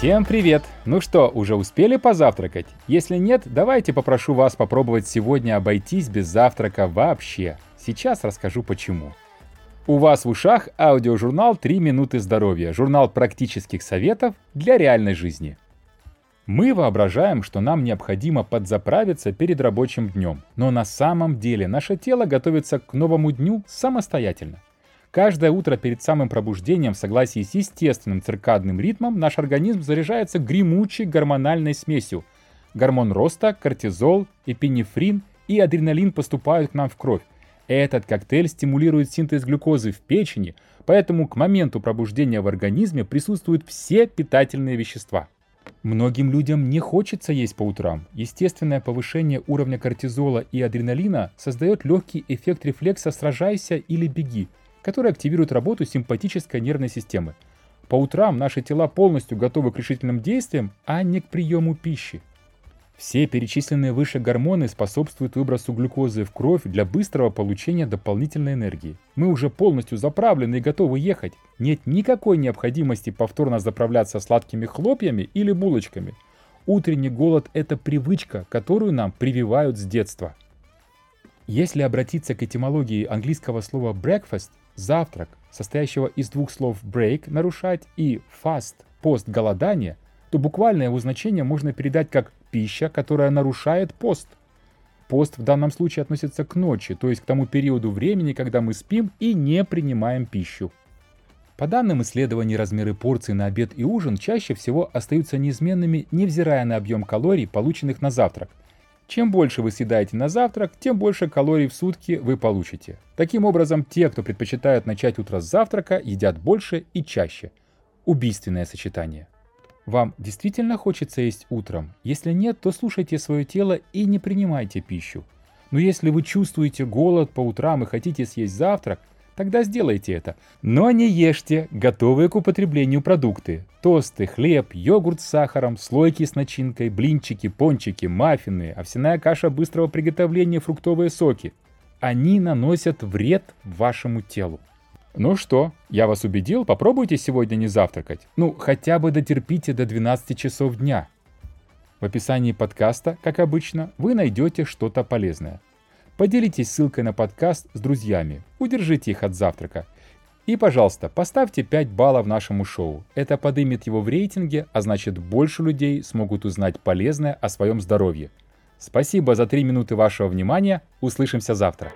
Всем привет! Ну что, уже успели позавтракать? Если нет, давайте попрошу вас попробовать сегодня обойтись без завтрака вообще. Сейчас расскажу почему. У вас в ушах аудиожурнал «3 минуты здоровья», журнал практических советов для реальной жизни. Мы воображаем, что нам необходимо подзаправиться перед рабочим днем, но на самом деле наше тело готовится к новому дню самостоятельно. Каждое утро перед самым пробуждением в согласии с естественным циркадным ритмом наш организм заряжается гремучей гормональной смесью. Гормон роста, кортизол, эпинефрин и адреналин поступают к нам в кровь. Этот коктейль стимулирует синтез глюкозы в печени, поэтому к моменту пробуждения в организме присутствуют все питательные вещества. Многим людям не хочется есть по утрам. Естественное повышение уровня кортизола и адреналина создает легкий эффект рефлекса «сражайся или беги», который активирует работу симпатической нервной системы. По утрам наши тела полностью готовы к решительным действиям, а не к приему пищи. Все перечисленные выше гормоны способствуют выбросу глюкозы в кровь для быстрого получения дополнительной энергии. Мы уже полностью заправлены и готовы ехать. Нет никакой необходимости повторно заправляться сладкими хлопьями или булочками. Утренний голод – это привычка, которую нам прививают с детства. Если обратиться к этимологии английского слова breakfast – завтрак, состоящего из двух слов break – нарушать и fast – пост голодания, то буквальное его значение можно передать как пища, которая нарушает пост. Пост в данном случае относится к ночи, то есть к тому периоду времени, когда мы спим и не принимаем пищу. По данным исследований, размеры порций на обед и ужин чаще всего остаются неизменными, невзирая на объем калорий, полученных на завтрак – чем больше вы съедаете на завтрак, тем больше калорий в сутки вы получите. Таким образом, те, кто предпочитают начать утро с завтрака, едят больше и чаще. Убийственное сочетание. Вам действительно хочется есть утром? Если нет, то слушайте свое тело и не принимайте пищу. Но если вы чувствуете голод по утрам и хотите съесть завтрак, тогда сделайте это. Но не ешьте готовые к употреблению продукты. Тосты, хлеб, йогурт с сахаром, слойки с начинкой, блинчики, пончики, маффины, овсяная каша быстрого приготовления, фруктовые соки. Они наносят вред вашему телу. Ну что, я вас убедил, попробуйте сегодня не завтракать. Ну, хотя бы дотерпите до 12 часов дня. В описании подкаста, как обычно, вы найдете что-то полезное. Поделитесь ссылкой на подкаст с друзьями, удержите их от завтрака. И, пожалуйста, поставьте 5 баллов нашему шоу. Это подымет его в рейтинге, а значит больше людей смогут узнать полезное о своем здоровье. Спасибо за 3 минуты вашего внимания. Услышимся завтра.